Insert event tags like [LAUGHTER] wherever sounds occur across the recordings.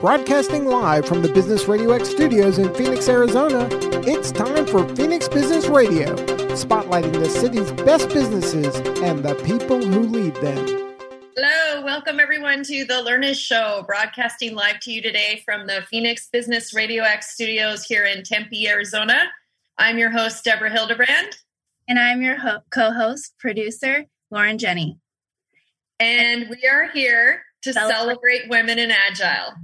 Broadcasting live from the Business Radio X studios in Phoenix, Arizona, it's time for Phoenix Business Radio, spotlighting the city's best businesses and the people who lead them. Hello, welcome everyone to the Lurnist Show, broadcasting live to you today from the Phoenix Business Radio X studios here in Tempe, Arizona. I'm your host, Deborah Hildebrand. And I'm your ho- co host, producer, Lauren Jenny. And we are here to celebrate, celebrate women in agile.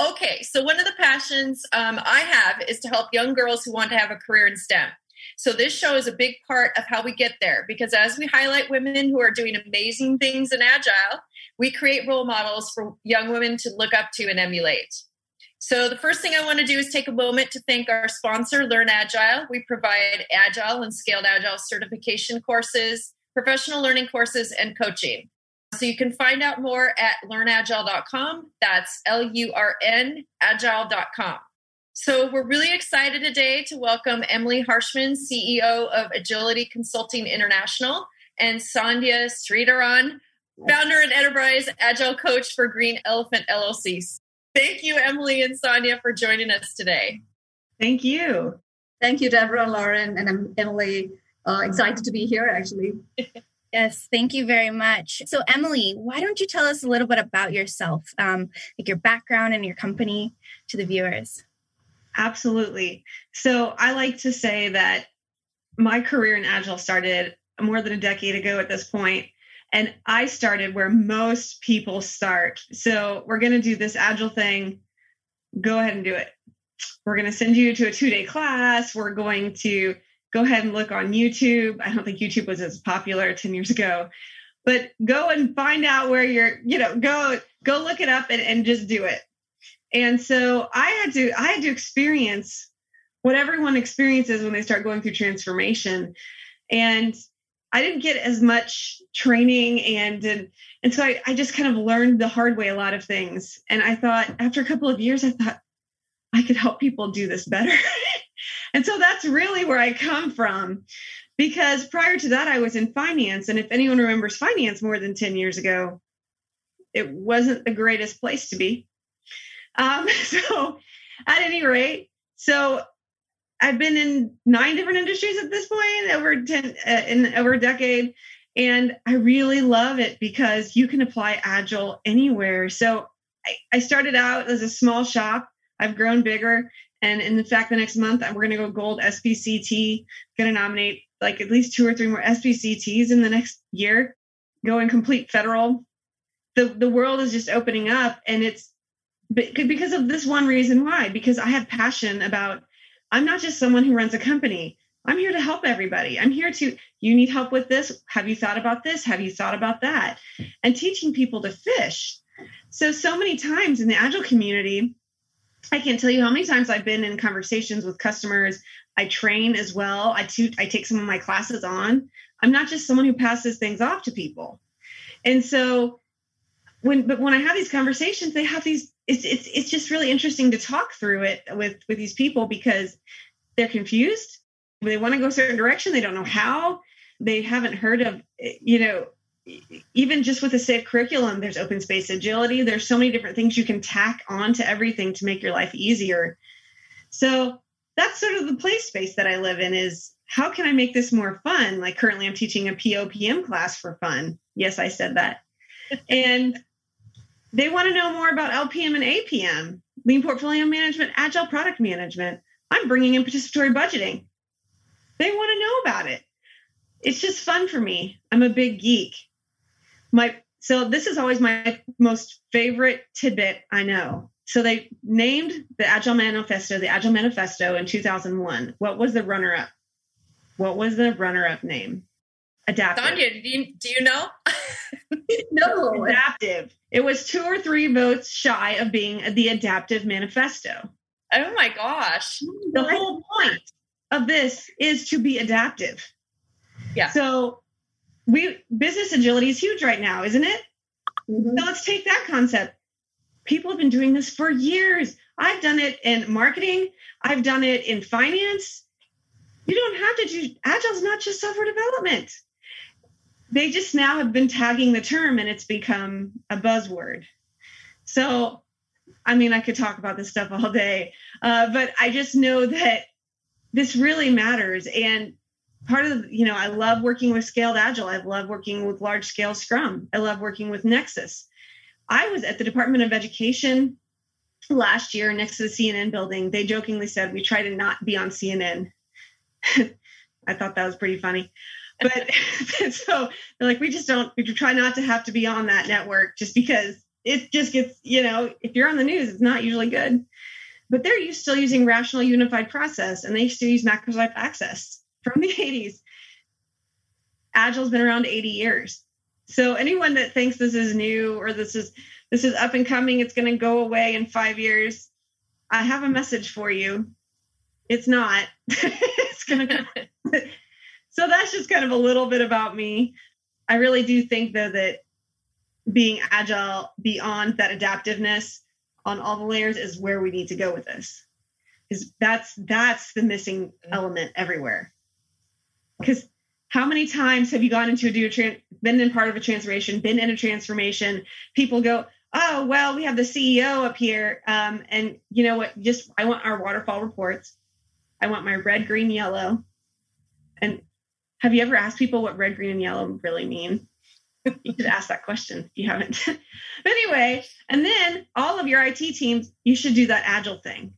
Okay, so one of the passions um, I have is to help young girls who want to have a career in STEM. So this show is a big part of how we get there because as we highlight women who are doing amazing things in agile, we create role models for young women to look up to and emulate. So the first thing I want to do is take a moment to thank our sponsor, Lurn Agile. We provide agile and scaled agile certification courses, professional learning courses, and coaching. So you can find out more at lurnagile.com. That's L U R N agile.com. So we're really excited today to welcome Emily Harshman, CEO of Agility Consulting International, and Sandhya Sridhar, founder and enterprise agile coach for Green Elephant LLC. Thank you, Emily and Sandhya, for joining us today. Thank you. Thank you, Deborah, and Lauren, and I'm Emily. Uh, excited to be here, actually. [LAUGHS] Yes, thank you very much. So, Emily, why don't you tell us a little bit about yourself, um, like your background and your company to the viewers? Absolutely. So, I like to say that my career in Agile started more than a decade ago at this point, and I started where most people start. So, we're going to do this Agile thing. Go ahead and do it. We're going to send you to a two day class. We're going to go ahead and look on YouTube. I don't think YouTube was as popular 10 years ago, but go and find out where you're, you know, go go look it up and, and just do it. And so I had to I had to experience what everyone experiences when they start going through transformation. And I didn't get as much training and and, and so I, I just kind of learned the hard way a lot of things. And I thought after a couple of years, I thought I could help people do this better. [LAUGHS] And so that's really where I come from. Because prior to that, I was in finance. And if anyone remembers finance more than 10 years ago, it wasn't the greatest place to be. Um, [LAUGHS] so, at any rate, so I've been in nine different industries at this point over 10 uh, in over a decade. And I really love it because you can apply Agile anywhere. So I, I started out as a small shop. I've grown bigger and in fact, the next month uh, we're going to go gold SPCT. Going to nominate like at least two or three more SPCTs in the next year. Going complete federal. The the world is just opening up, and it's because of this one reason why. Because I have passion about. I'm not just someone who runs a company. I'm here to help everybody. I'm here to, you need help with this. Have you thought about this? Have you thought about that? And teaching people to fish. So, so many times in the Agile community, I can't tell you how many times I've been in conversations with customers. I train as well. I I take some of my classes on. I'm not just someone who passes things off to people. And so when but when I have these conversations, they have these it's it's it's just really interesting to talk through it with with these people because they're confused. They want to go a certain direction, they don't know how. They haven't heard of you know even just with a SAFe curriculum, there's open space agility. There's so many different things you can tack on to everything to make your life easier. So that's sort of the play space that I live in is how can I make this more fun? Like currently I'm teaching a POPM class for fun. Yes, I said that. [LAUGHS] and they want to know more about LPM and APM, lean portfolio management, agile product management. I'm bringing in participatory budgeting. They want to know about it. It's just fun for me. I'm a big geek my so this is always my most favorite tidbit I know. So they named the Agile Manifesto the Agile Manifesto in 2001. What was the runner up? What was the runner up name? Adaptive. Sandhya, do you, do you know? [LAUGHS] no. Adaptive. It was two or three votes shy of being the Adaptive Manifesto. Oh my gosh. The whole point of this is to be adaptive. Yeah. So we business agility is huge right now, isn't it? Mm-hmm. So let's take that concept. People have been doing this for years. I've done it in marketing. I've done it in finance. You don't have to do agile's not just software development. They just now have been tagging the term and it's become a buzzword. So I mean, I could talk about this stuff all day, uh, but I just know that this really matters. And part of, you know, I love working with Scaled Agile. I love working with large scale Scrum. I love working with Nexus. I was at the Department of Education last year next to the CNN building. They jokingly said, we try to not be on CNN. [LAUGHS] I thought that was pretty funny. [LAUGHS] But so they're like, we just don't, we try not to have to be on that network just because it just gets, you know, if you're on the news, it's not usually good. But they're still using rational unified process and they still use Microsoft Access from the [LAUGHS] 80s. Agile's been around 80 years. So anyone that thinks this is new or this is this is up and coming, it's going to go away in 5 years, I have a message for you. It's not. [LAUGHS] it's going to [LAUGHS] So that's just kind of a little bit about me. I really do think though that being agile beyond that adaptiveness on all the layers is where we need to go with this is that's that's the missing mm-hmm. element everywhere because how many times have you gone into a do a been in part of a transformation been in a transformation? People go oh well we have the ceo up here um, and you know what? Just i want our waterfall reports. I want my red green yellow. And have you ever asked people what red green and yellow really mean? [LAUGHS] You should ask that question if you haven't. [LAUGHS] but anyway, and then all of your IT teams, you should do that agile thing.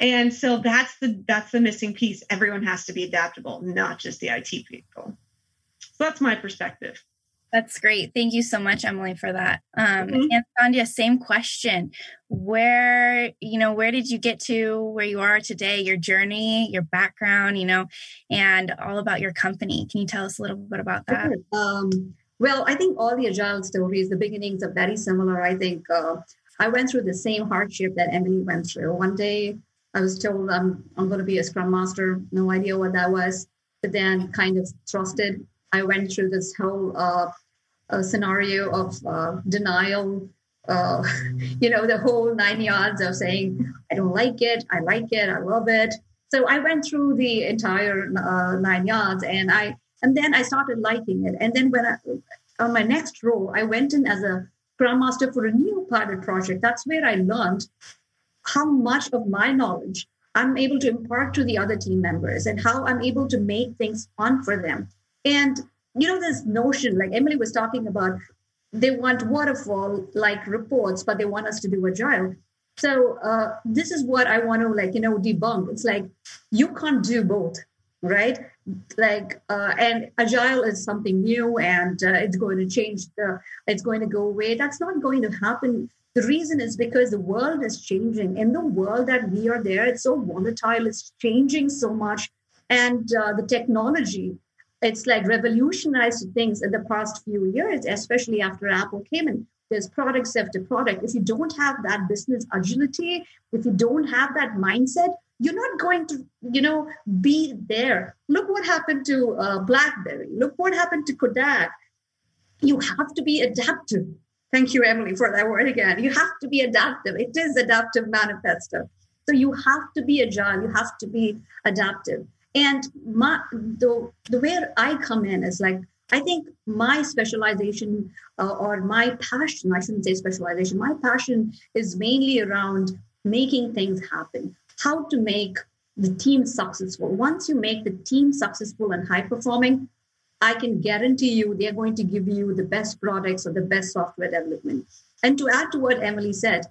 And so that's the that's the missing piece. Everyone has to be adaptable, not just the IT people. So that's my perspective. That's great. Thank you so much, Emily, for that. Um, mm-hmm. And Sandhya, same question. Where, you know, where did you get to where you are today, your journey, your background, you know, and all about your company? Can you tell us a little bit about that? Um, well, I think all the agile stories, the beginnings are very similar. I think uh, I went through the same hardship that Emily went through. One day I was told I'm, I'm going to be a scrum master, no idea what that was, but then kind of trusted I went through this whole uh, uh, scenario of uh, denial, uh, [LAUGHS] you know, the whole nine yards of saying, I don't like it, I like it, I love it. So I went through the entire uh, nine yards and I, and then I started liking it. And then when I, on my next role, I went in as a Scrum Master for a new pilot project. That's where I learned how much of my knowledge I'm able to impart to the other team members and how I'm able to make things fun for them. And you know, this notion, like Emily was talking about, they want waterfall like reports, but they want us to do agile. So uh, this is what I want to like, you know, debunk. It's like you can't do both, right? Like, uh, and agile is something new, and uh, it's going to change. The, it's going to go away. That's not going to happen. The reason is because the world is changing. In the world that we are there, it's so volatile. It's changing so much, and uh, the technology it's like revolutionized things in the past few years, especially after Apple came in. There's product after product. If you don't have that business agility, if you don't have that mindset, you're not going to, you know, be there. Look what happened to uh, BlackBerry. Look what happened to Kodak. You have to be adaptive. Thank you, Emily, for that word again. You have to be adaptive. It is adaptive manifesto. So you have to be agile. You have to be adaptive. And my the the way I come in is like I think my specialization uh, or my passion, I shouldn't say specialization, my passion is mainly around making things happen, how to make the team successful. Once you make the team successful and high performing, I can guarantee you they're going to give you the best products or the best software development. And to add to what Emily said,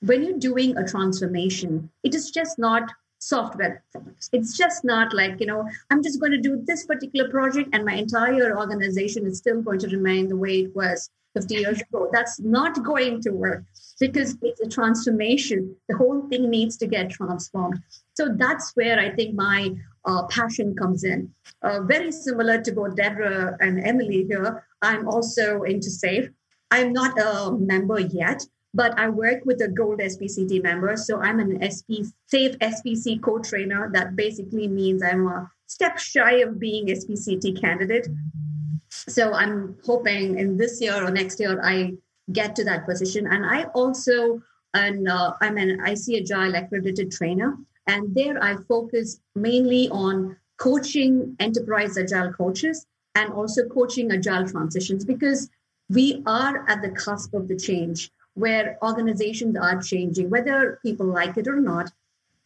when you're doing a transformation, it is just not software products. It's just not like, you know, I'm just going to do this particular project and my entire organization is still going to remain the way it was 50 years ago. That's not going to work because it's a transformation. The whole thing needs to get transformed. So that's where I think my uh, passion comes in. Uh, very similar to both Deborah and Emily here, I'm also into SAFe. I'm not a member yet, but I work with a gold SPCT member. So I'm an SP SAFe SPC co-trainer. That basically means I'm a step shy of being SPCT candidate. So I'm hoping in this year or next year I get to that position. And I also and uh, I'm an IC accredited trainer, and there I focus mainly on coaching enterprise agile coaches and also coaching agile transitions because we are at the cusp of the change where organizations are changing, whether people like it or not,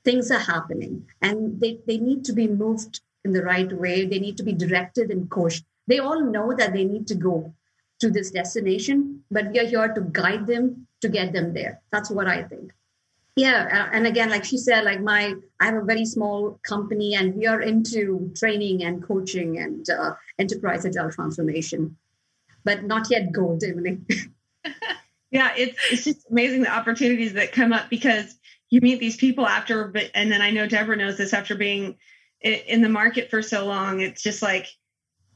things are happening and they, they need to be moved in the right way. They need to be directed and coached. They all know that they need to go to this destination, but we are here to guide them to get them there. That's what I think. Yeah, and again, like she said, like my I have a very small company, and we are into training and coaching and uh, enterprise agile transformation, but not yet gold, Emily. [LAUGHS] yeah, it's it's just amazing the opportunities that come up because you meet these people after, but and then I know Deborah knows this after being in the market for so long. It's just like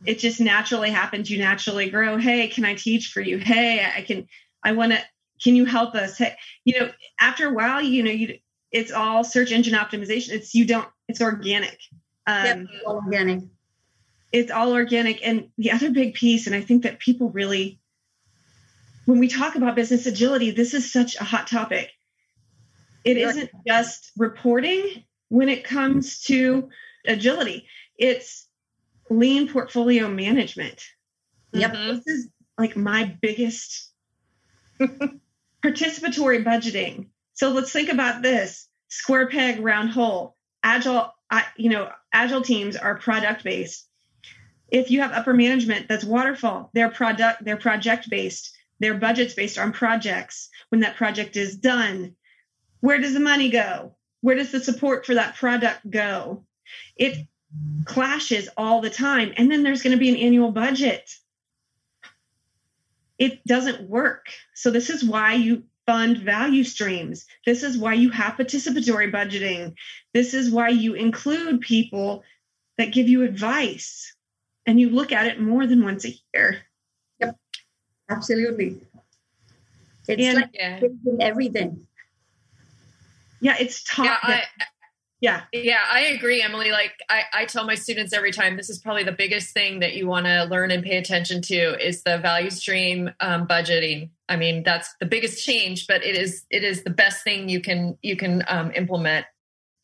it just naturally happens. You naturally grow. Hey, can I teach for you? Hey, I can. I want to can you help us? Hey, you know after a while you know you it's all search engine optimization. It's you don't it's organic. Um yep, organic. it's all organic. And the other big piece and i think that people really when we talk about business agility this is such a hot topic. It isn't just reporting when it comes to agility. It's lean portfolio management. Yep. This is like my biggest [LAUGHS] participatory budgeting. So let's think about this square peg, round hole. Agile, you know, agile teams are product based. If you have upper management that's waterfall, they're product, they're project based. Their budget's based on projects. When that project is done, where does the money go? Where does the support for that product go? It clashes all the time. And then there's going to be an annual budget it doesn't work. So this is why you fund value streams. This is why you have participatory budgeting. This is why you include people that give you advice and you look at it more than once a year. Yep. Absolutely. It's and, like yeah. everything. Yeah, it's taught. Yeah, I, yeah. Yeah i agree emily. Like I, I tell my students every time this is probably the biggest thing that you want to learn and pay attention to is the value stream um, budgeting. I mean that's the biggest change but it is it is the best thing you can you can um, implement.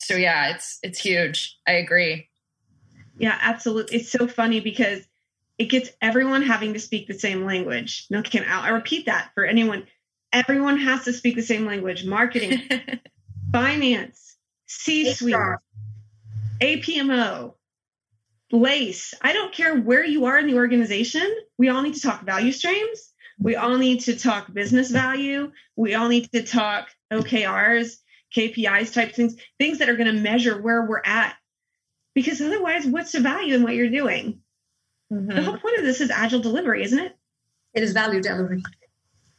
So yeah it's it's huge. I agree. Yeah absolutely it's so funny because it gets everyone having to speak the same language. No can i repeat that for anyone. Everyone has to speak the same language. Marketing [LAUGHS] finance C suite, APMO, LACE. I don't care where you are in the organization. We all need to talk value streams. We all need to talk business value. We all need to talk OKRs, KPIs type things, things that are going to measure where we're at. Because otherwise, what's the value in what you're doing? Mm-hmm. The whole point of this is agile delivery, isn't it? It is value delivery.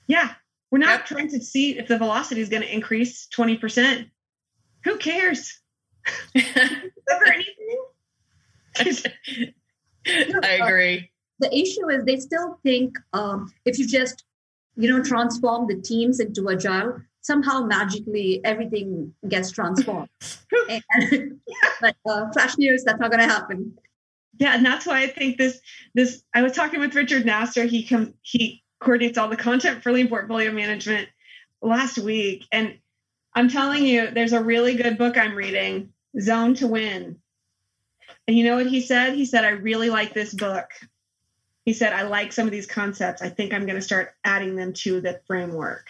Yeah. We're not yep. trying to see if the velocity is going to increase 20% who cares? [LAUGHS] Ever anything? I agree. The issue is they still think um, if you just, you know, transform the teams into agile, somehow magically everything gets transformed. [LAUGHS] and, but uh, flash news, that's not going to happen. Yeah, and that's why I think this this. I was talking with Richard Knaster. He come he coordinates all the content for Lean Portfolio Management last week, and I'm telling you, there's a really good book I'm reading, Zone to Win. And you know what he said? He said, I really like this book. He said, I like some of these concepts. I think I'm going to start adding them to the framework.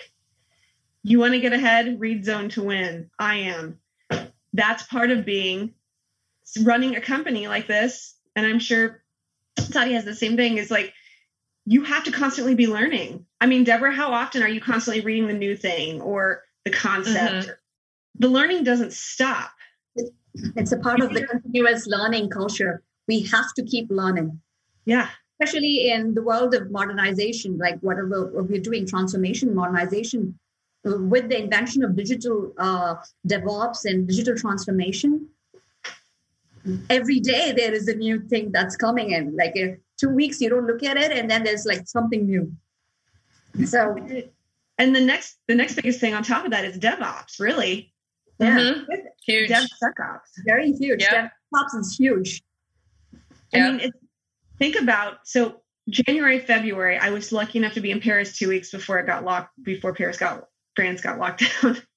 You want to get ahead? Read Zone to Win. I am. That's part of being running a company like this. And I'm sure Tati has the same thing is like, you have to constantly be learning. I mean, Deborah, how often are you constantly reading the new thing or the concept. Mm-hmm. The learning doesn't stop. It's a part of the continuous learning culture. We have to keep learning. Yeah. Especially in the world of modernization, like whatever we're doing, transformation, modernization, with the invention of digital uh, DevOps and digital transformation, every day there is a new thing that's coming in. Like uh, two weeks, you don't look at it, and then there's like something new. So and the next the next biggest thing on top of that is DevOps, really. Yeah. Mm-hmm. Huge. DevSecOps. Very huge. Yep. DevOps is huge. I mean, think about so January, February, I was lucky enough to be in Paris two weeks before it got locked, before Paris got France got locked down. [LAUGHS]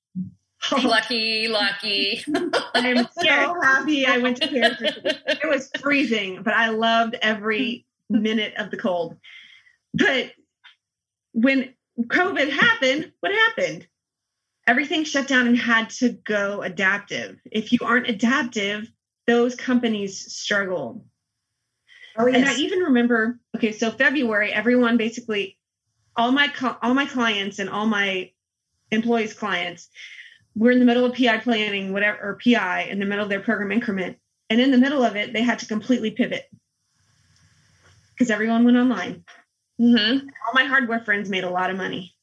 Oh. Lucky, lucky. [LAUGHS] I'm so happy I went to Paris. It was freezing, but I loved every minute of the cold. But when COVID happened, what happened? Everything shut down and had to go adaptive. If you aren't adaptive, those companies struggle. Oh, yes. And I even remember, okay, so February, everyone basically, all my all my clients and all my employees' clients, were in the middle of PI planning, whatever, or PI in the middle of their program increment, and in the middle of it, they had to completely pivot because everyone went online. Mm-hmm. All my hardware friends made a lot of money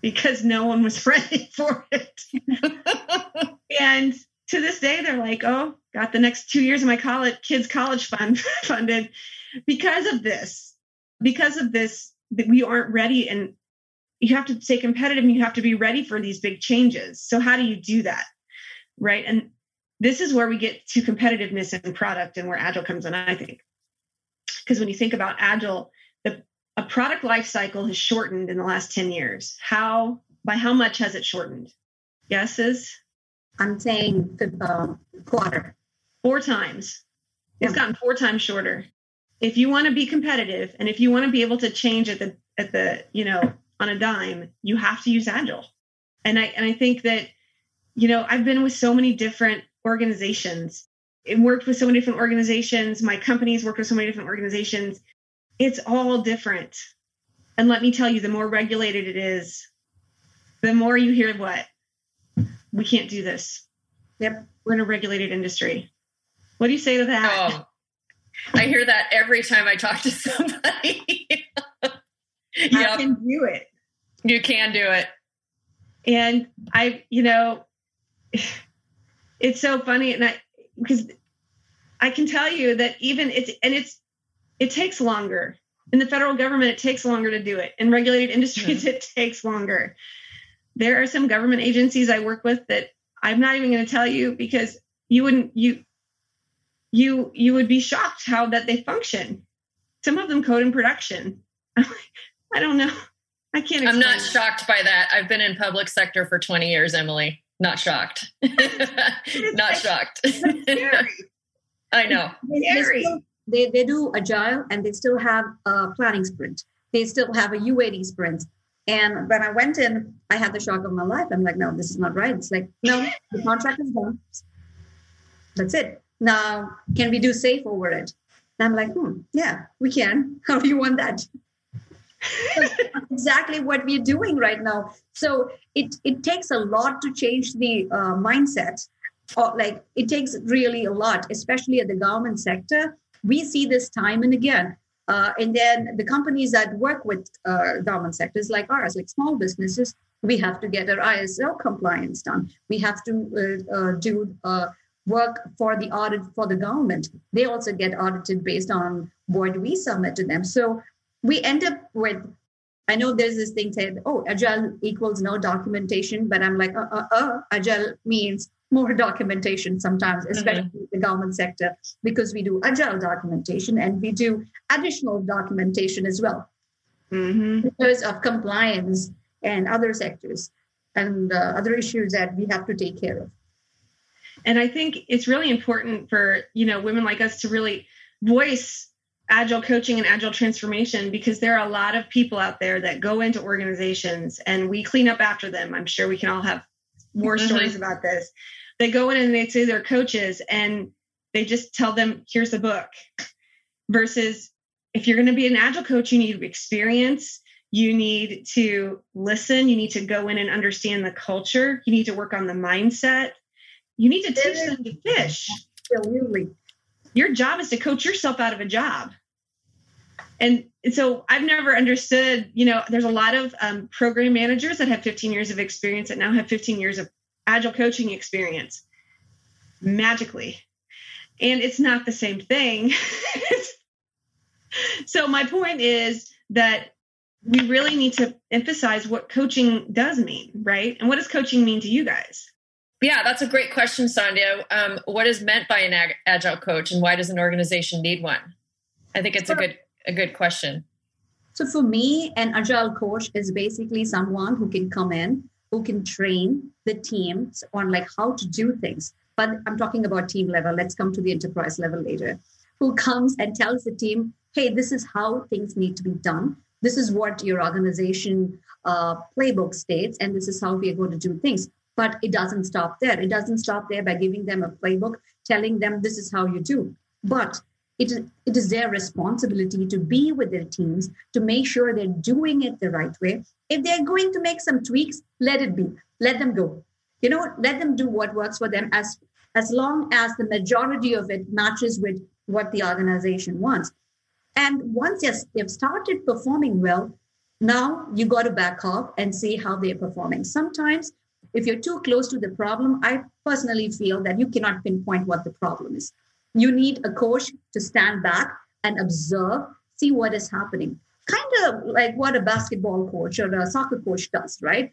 because no one was [LAUGHS] ready for it. [LAUGHS] and to this day, they're like, "Oh, got the next two years of my college kids' college fund [LAUGHS] funded because of this. Because of this, that we aren't ready, and you have to stay competitive, and you have to be ready for these big changes. So, how do you do that, right? And this is where we get to competitiveness and product, and where Agile comes in. I think because when you think about agile a product life cycle has shortened in the last 10 years. How by how much has it shortened? Guesses? I'm saying uh, quarter. Four times. It's gotten four times shorter. If you want to be competitive and if you want to be able to change at the at the you know on a dime you have to use agile. And i and i think that you know i've been with so many different organizations and worked with so many different organizations. My companies worked with so many different organizations. It's all different. And let me tell you, the more regulated it is, the more you hear what? We can't do this. Yep. We're in a regulated industry. What do you say to that? Oh, I hear that every time I talk to somebody. yep. [LAUGHS] I can do it. You can do it. And I, you know, it's so funny. And I, because I can tell you that even it's and it's it takes longer. In the federal government, it takes longer to do it. In regulated industries, mm-hmm. [LAUGHS] it takes longer. There are some government agencies I work with that I'm not even going to tell you because you wouldn't you you you would be shocked how that they function. Some of them code in production. [LAUGHS] I don't know. I can't. I'm not shocked by that. I've been in public sector for 20 years, Emily. Not shocked. [LAUGHS] Not shocked. I know. They, still, they, they do agile and they still have a planning sprint. They still have a UAT sprint. And when I went in, I had the shock of my life. I'm like, no, this is not right. It's like, no, the contract is done. That's it. Now, can we do SAFe over it? And I'm like, hmm, yeah, we can. [LAUGHS] How do you want that? exactly what we're doing right now. So it it takes a lot to change the uh, mindset. Or like it takes really a lot, especially at the government sector. We see this time and again. Uh, and then the companies that work with uh, government sectors like ours, like small businesses, we have to get our ISO compliance done. We have to uh, uh do uh, work for the audit for the government. They also get audited based on what we submit to them. So we end up with I know there's this thing said, oh, agile equals no documentation, but I'm like, uh, uh, uh, agile means more documentation sometimes, mm-hmm. especially mm-hmm. the government sector, because we do agile documentation and we do additional documentation as well mm-hmm. because of compliance and other sectors and uh, other issues that we have to take care of. And I think it's really important for you know women like us to really voice agile coaching and agile transformation because there are a lot of people out there that go into organizations and we clean up after them. I'm sure we can all have more mm-hmm. stories about this. They go in and they say they're coaches and they just tell them, here's a book. Versus if you're going to be an agile coach, you need experience. You need to listen. You need to go in and understand the culture. You need to work on the mindset. You need to teach them to fish. Absolutely your job is to coach yourself out of a job and so i've never understood you know there's a lot of um, program managers that have 15 years of experience that now have 15 years of agile coaching experience magically and it's not the same thing [LAUGHS] so my point is that we really need to emphasize what coaching does mean right and what does coaching mean to you guys yeah, that's a great question, Sandhya. Um, what is meant by an ag- agile coach, and why does an organization need one? I think it's a good a good question. So for me, an agile coach is basically someone who can come in, who can train the teams on like how to do things. But I'm talking about team level. Let's come to the enterprise level later. Who comes and tells the team, "Hey, this is how things need to be done. this is what your organization uh, playbook states, and this is how we are going to do things. But it doesn't stop there. It doesn't stop there by giving them a playbook, telling them this is how you do. But it is, it is their responsibility to be with their teams to make sure they're doing it the right way. If they're going to make some tweaks, let it be. Let them go. You know, let them do what works for them as as long as the majority of it matches with what the organization wants. And once yes, they've started performing well, now you got to back off and see how they're performing. Sometimes, if you're too close to the problem, I personally feel that you cannot pinpoint what the problem is. You need a coach to stand back and observe, see what is happening. Kind of like what a basketball coach or a soccer coach does, right?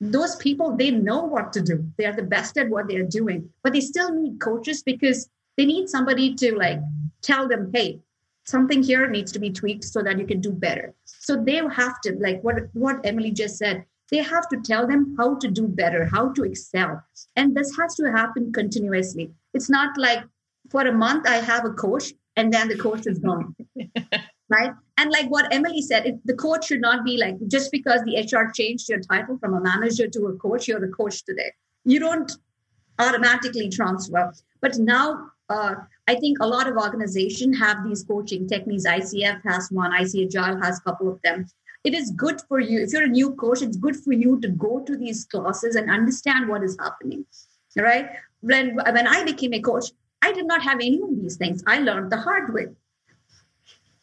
Those people, they know what to do. They are the best at what they're doing, but they still need coaches because they need somebody to like tell them, hey, something here needs to be tweaked so that you can do better. So they have to, like what, what Emily just said, they have to tell them how to do better, how to excel. And this has to happen continuously. It's not like for a month I have a coach and then the coach is gone. [LAUGHS] right? And like what Emily said, it, the coach should not be like just because the HR changed your title from a manager to a coach, you're a coach today. You don't automatically transfer. But now uh, I think a lot of organizations have these coaching techniques. ICF has one, IC Agile has a couple of them. It is good for you. If you're a new coach, it's good for you to go to these classes and understand what is happening. Right? When when I became a coach, I did not have any of these things. I learned the hard way.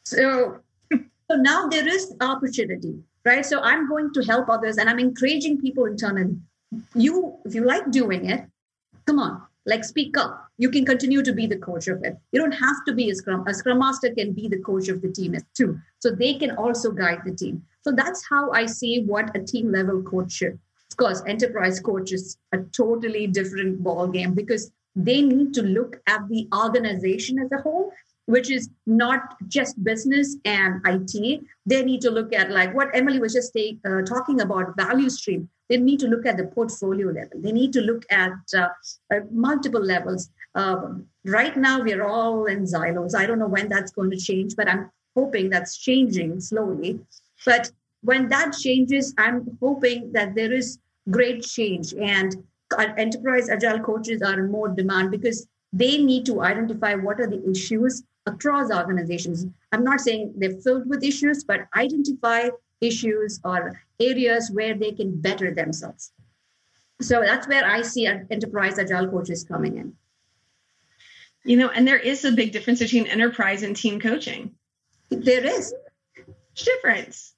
So, [LAUGHS] so now there is opportunity, right? So I'm going to help others and I'm encouraging people internally. You, if you like doing it, come on, like speak up. You can continue to be the coach of it. You don't have to be a scrum. A scrum master can be the coach of the team too. So they can also guide the team. So that's how I see what a team level coach should. Of course, enterprise coach is a totally different ball game because they need to look at the organization as a whole which is not just business and IT. They need to look at like what Emily was just uh, talking about value stream. They need to look at the portfolio level. They need to look at uh, uh, multiple levels. Um, right now, we're all in silos. I don't know when that's going to change, but I'm hoping that's changing slowly. But when that changes, I'm hoping that there is great change and enterprise agile coaches are in more demand because they need to identify what are the issues across organizations. I'm not saying they're filled with issues, but identify issues or areas where they can better themselves. So that's where I see enterprise agile coaches coming in. You know, and there is a big difference between enterprise and team coaching. There is. Difference.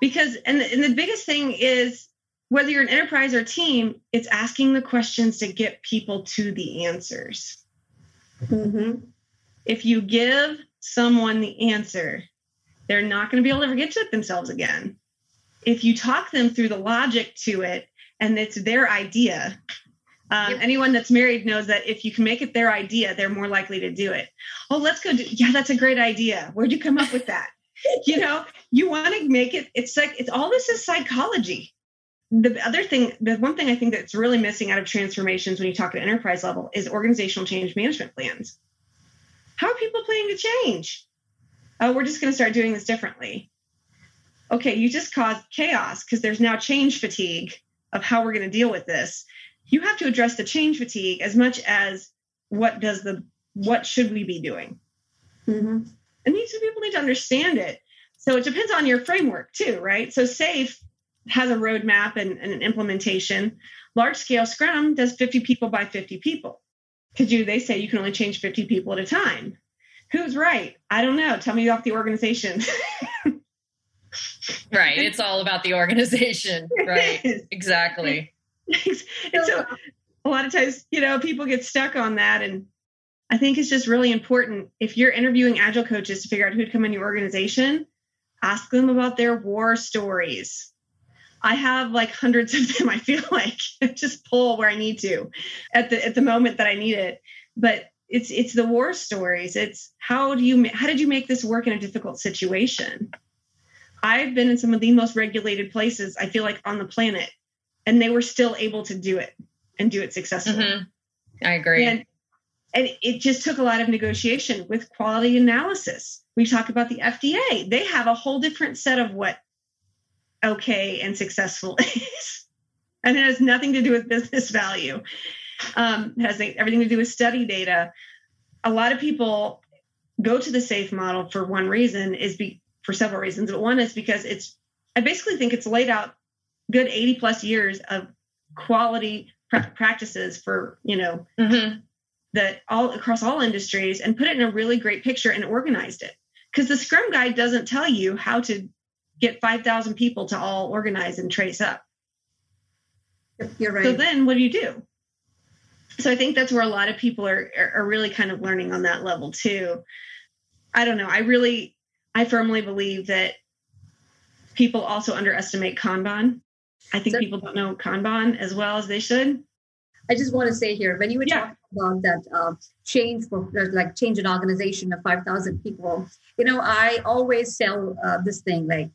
Because, and the, and the biggest thing is whether you're an enterprise or team, it's asking the questions to get people to the answers. Mm-hmm. If you give someone the answer, they're not going to be able to ever get to it themselves again. If you talk them through the logic to it and it's their idea, um, yep. anyone that's married knows that if you can make it their idea, they're more likely to do it. Oh, let's go. Do, yeah, that's a great idea. Where'd you come up with that? [LAUGHS] you know, you want to make it. It's like it's all this is psychology the other thing, the one thing I think that's really missing out of transformations when you talk at enterprise level is organizational change management plans. How are people planning to change? Oh, we're just going to start doing this differently. Okay, you just caused chaos because there's now change fatigue of how we're going to deal with this. You have to address the change fatigue as much as what does the what should we be doing? Mm-hmm. And these people need to understand it. So it depends on your framework too, right? So SAFe has a roadmap and, and an implementation. Large scale Scrum does 50 people by 50 people because you they say you can only change 50 people at a time. Who's right? I don't know. Tell me off the organization. [LAUGHS] right. It's all about the organization. [LAUGHS] Right. exactly. and so a lot of times, you know, people get stuck on that. And I think it's just really important if you're interviewing agile coaches to figure out who'd come in your organization, ask them about their war stories. I have like hundreds of them. [LAUGHS] I feel like just pull where I need to at the at the moment that I need it. But it's it's the war stories. It's how do you how did you make this work in a difficult situation? I've been in some of the most regulated places I feel like on the planet, and they were still able to do it and do it successfully. Mm-hmm. I agree. And and it just took a lot of negotiation with quality analysis we talk about the FDA. They have a whole different set of what okay and successful [LAUGHS] is. and it has nothing to do with business value. Um, it has everything to do with study data. A lot of people go to the SAFe model for one reason is be for several reasons, but one is because it's I basically think it's laid out good 80 plus years of quality practices for you know mm-hmm. that all across all industries and put it in a really great picture and organized it because the scrum guide doesn't tell you how to get 5000 people to all organize and trace up. You're right. so then what do you do? So i think that's where a lot of people are are really kind of learning on that level too. I don't know. I really i firmly believe that people also underestimate kanban. I think so, people don't know Kanban as well as they should. I just want to say here, when you were yeah. talking about that uh, change for like change an organization of 5,000 people, you know, I always tell uh, this thing like,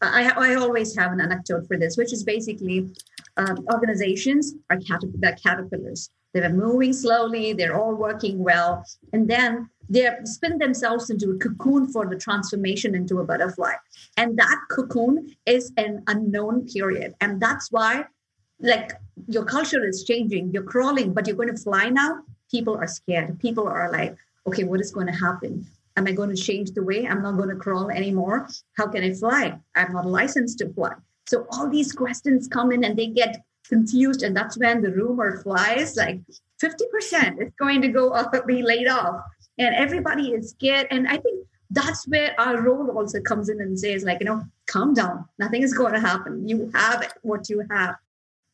I, I always have an anecdote for this, which is basically um, organizations are caterp- caterpillars. They're moving slowly, they're all working well. And then they spin themselves into a cocoon for the transformation into a butterfly. And that cocoon is an unknown period. And that's why, like, your culture is changing. You're crawling, but you're going to fly now. People are scared. People are like, okay, what is going to happen? Am I going to change the way? I'm not going to crawl anymore. How can I fly? I'm not licensed to fly. So all these questions come in and they get confused. And that's when the rumor flies like 50% is going to go [LAUGHS] up, be laid off and everybody is scared and i think that's where our role also comes in and says like you know calm down nothing is going to happen you have what you have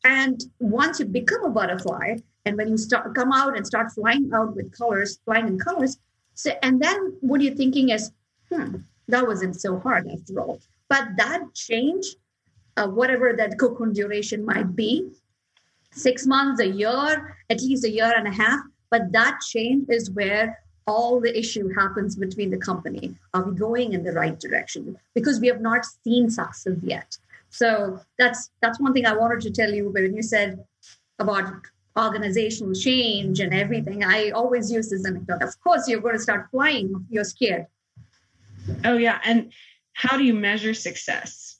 and once you become a butterfly and when you start come out and start flying out with colors flying in colors so and then what you're thinking is hmm that wasn't so hard after all but that change uh, whatever that cocoon duration might be six months a year at least a year and a half but that change is where all the issue happens between the company. Are we going in the right direction? Because we have not seen success yet. So that's that's one thing I wanted to tell you when you said about organizational change and everything. I always use this anecdote. Of course, you're going to start flying. You're scared. Oh yeah, and how do you measure success?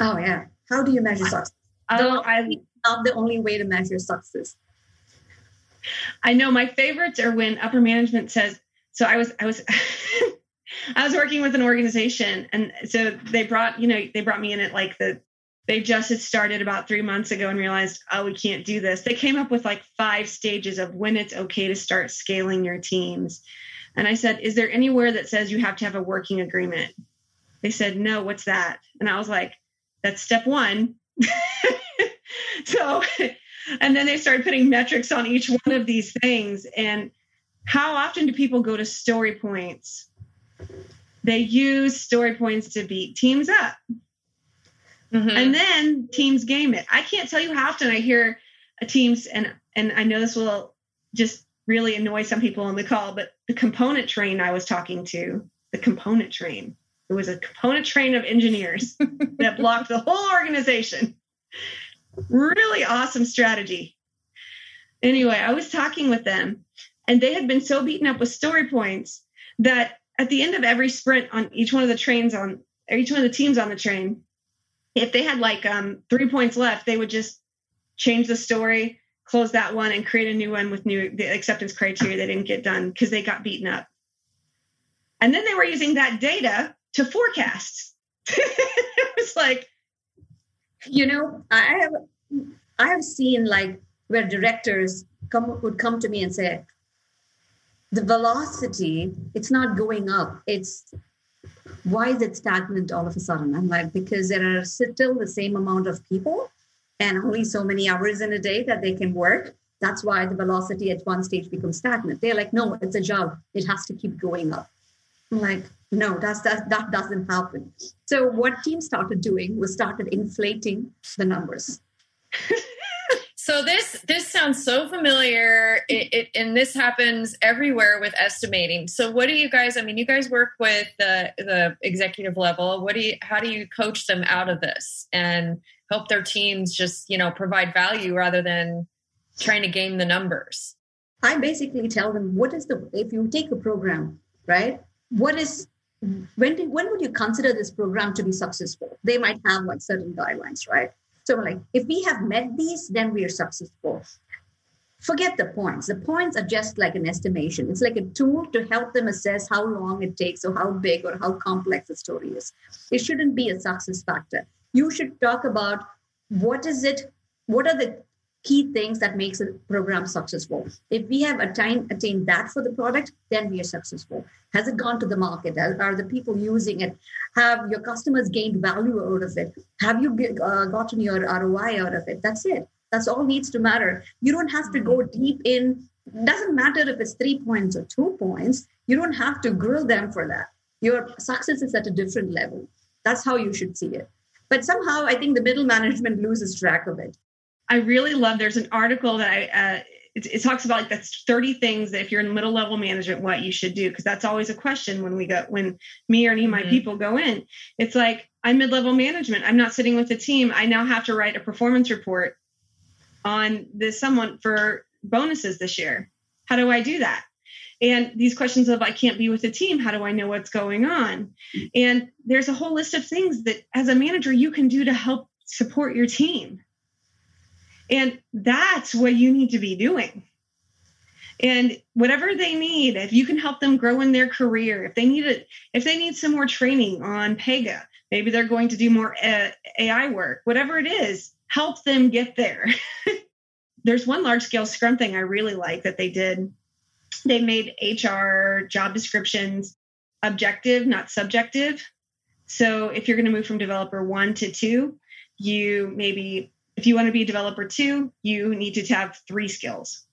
Oh yeah, how do you measure success? Oh, I not the only way to measure success. I know my favorites are when upper management says, so I was, I was, [LAUGHS] I was working with an organization and so they brought, you know, they brought me in at like the, they just had started about three months ago and realized, oh, we can't do this. They came up with like five stages of when it's okay to start scaling your teams. And I said, is there anywhere that says you have to have a working agreement? They said, no, what's that? And I was like, that's step one. [LAUGHS] so and then they started putting metrics on each one of these things. And how often do people go to story points? They use story points to beat teams up. Mm-hmm. And then teams game it. I can't tell you how often I hear a teams, and and I know this will just really annoy some people on the call, but the component train I was talking to, the component train, it was a component train of engineers [LAUGHS] that blocked the whole organization really awesome strategy. Anyway, I was talking with them and they had been so beaten up with story points that at the end of every sprint on each one of the trains on each one of the teams on the train, if they had like um, three points left, they would just change the story, close that one, and create a new one with new the acceptance criteria they didn't get done because they got beaten up. And then they were using that data to forecast. [LAUGHS] it was like, you know i have i have seen like where directors come would come to me and say the velocity it's not going up it's why is it stagnant all of a sudden? I'm like because there are still the same amount of people and only so many hours in a day that they can work. That's why the velocity at one stage becomes stagnant. They're like no it's a job. It has to keep going up. I'm like no that's that that doesn't happen. So what team started doing was started inflating the numbers [LAUGHS] so this this sounds so familiar. It, it, and this happens everywhere with estimating. So what do you guys i mean you guys work with the the executive level. What do you how do you coach them out of this and help their teams just you know provide value rather than trying to game the numbers? I basically tell them what is the if you take a program right? What is when do, when would you consider this program to be successful? They might have like certain guidelines, right? So like if we have met these, then we are successful. Forget the points. The points are just like an estimation. It's like a tool to help them assess how long it takes or how big or how complex the story is. It shouldn't be a success factor. You should talk about what is it, what are the key things that makes a program successful. If we have attained, attained that for the product, then we are successful. Has it gone to the market? Are the people using it? Have your customers gained value out of it? Have you uh, gotten your ROI out of it? That's it. That's all needs to matter. You don't have to go deep in. Doesn't matter if it's three points or two points. You don't have to grill them for that. Your success is at a different level. That's how you should see it. But somehow, I think the middle management loses track of it. I really love. There's an article that I. Uh, it, it, talks about like that's 30 things that if you're in middle level management, what you should do because that's always a question when we go when me or any of my mm-hmm. people go in. It's like I'm mid level management. I'm not sitting with the team. I now have to write a performance report on this someone for bonuses this year. How do I do that? And these questions of I can't be with the team, how do I know what's going on? And there's a whole list of things that as a manager you can do to help support your team. And that's what you need to be doing. And whatever they need, if you can help them grow in their career, if they need it, if they need some more training on Pega, maybe they're going to do more uh, AI work, whatever it is, help them get there. [LAUGHS] There's one large scale Scrum thing I really like that they did. They made HR job descriptions objective, not subjective. So if you're going to move from developer one to two, you maybe if you want to be a developer two, you need to have three skills.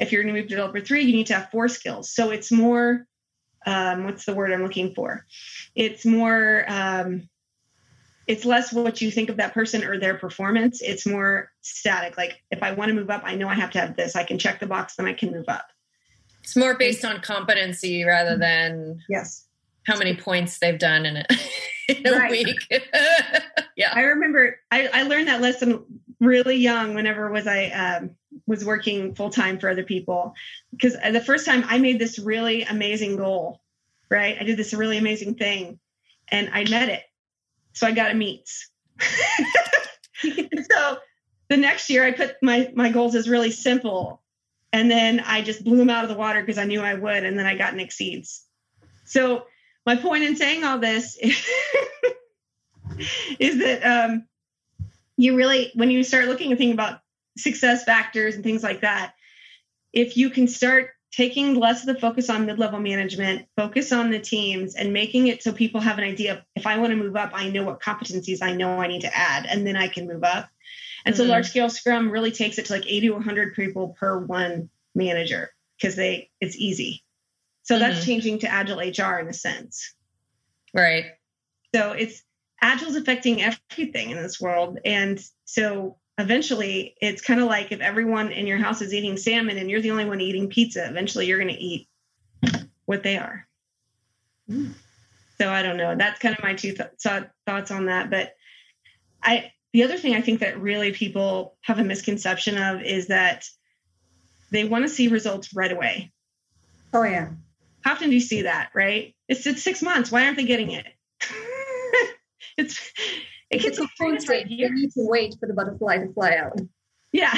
If you're going to move to developer three, you need to have four skills. So it's more, um, what's the word I'm looking for? It's more, um, it's less what you think of that person or their performance. It's more static. Like if I want to move up, I know I have to have this. I can check the box, then I can move up. It's more based on competency rather than yes how many points they've done in, a, [LAUGHS] in a right. week. [LAUGHS] yeah. I remember I, I, learned that lesson really young whenever was I um, was working full time for other people. Because the first time I made this really amazing goal, right? I did this really amazing thing and I met it. So I got a meets. [LAUGHS] so the next year I put my my goals as really simple. And then I just blew them out of the water because I knew I would. And then I got an exceeds. So my point in saying all this [LAUGHS] is is that um, you really, when you start looking and thinking about success factors and things like that, if you can start taking less of the focus on mid-level management, focus on the teams, and making it so people have an idea of if I want to move up, I know what competencies I know I need to add, and then I can move up. And mm-hmm. so large scale Scrum really takes it to like 80 to 100 people per one manager because they it's easy. So mm-hmm. that's changing to agile HR in a sense. Right. So it's agile's affecting everything in this world. And so eventually it's kind of like if everyone in your house is eating salmon and you're the only one eating pizza, eventually you're going to eat what they are. Mm. So I don't know. That's kind of my two th- thoughts on that. But I, the other thing I think that really people have a misconception of is that they want to see results right away. Oh yeah. How often do you see that? Right? It's it's six months. Why aren't they getting it? [LAUGHS] it's it gets a point right here. You need to wait for the butterfly to fly out. Yeah.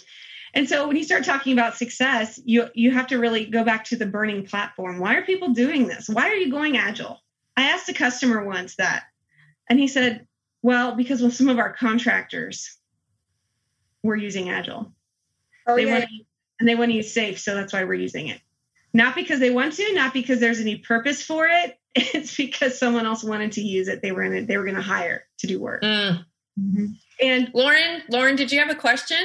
[LAUGHS] and so when you start talking about success, you you have to really go back to the burning platform. Why are people doing this? Why are you going agile? I asked a customer once that, and he said, "Well, because with some of our contractors, we're using agile. Oh, they yeah. want to, and they want to use SAFe, so that's why we're using it. Not because they want to, not because there's any purpose for it, [LAUGHS] it's because someone else wanted to use it. They were in it. They were going to hire to do work. Mm. Mm-hmm. And Lauren, Lauren, did you have a question?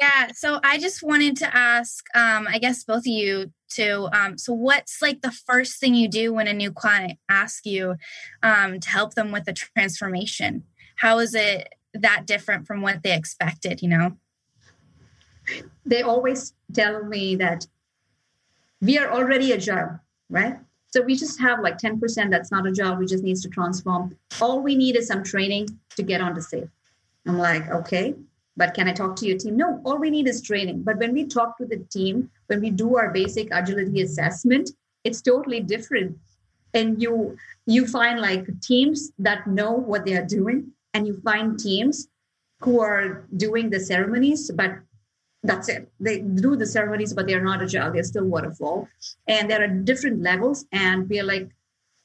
Yeah. So I just wanted to ask, um, I guess both of you too. Um, so what's like the first thing you do when a new client asks you um, to help them with a transformation? How is it that different from what they expected? You know. They always tell me that we are already agile, right? So we just have like 10% that's not a job, we just needs to transform. All we need is some training to get onto SAFe. I'm like, okay, but can I talk to your team? No, all we need is training. But when we talk to the team, when we do our basic agility assessment, it's totally different. and you you find like teams that know what they are doing and you find teams who are doing the ceremonies but that's it. They do the ceremonies but they're not agile. They're still waterfall. And there are different levels and we're like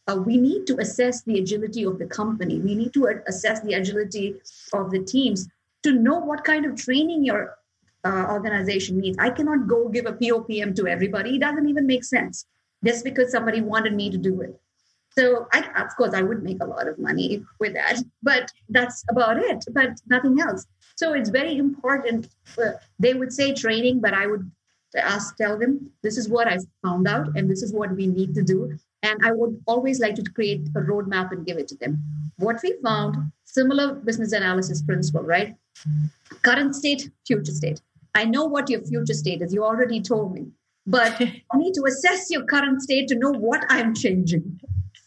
uh, we need to assess the agility of the company. We need to assess the agility of the teams to know what kind of training your uh, organization needs. I cannot go give a POPM to everybody. It doesn't even make sense. Just because somebody wanted me to do it so I, of course, I would make a lot of money with that, but that's about it, but nothing else. So it's very important. Uh, they would say training, but I would ask, tell them, this is what I found out, and this is what we need to do. And I would always like to create a roadmap and give it to them. What we found, similar business analysis principle, right? Current state, future state. I know what your future state is. You already told me but [LAUGHS] I need to assess your current state to know what I'm changing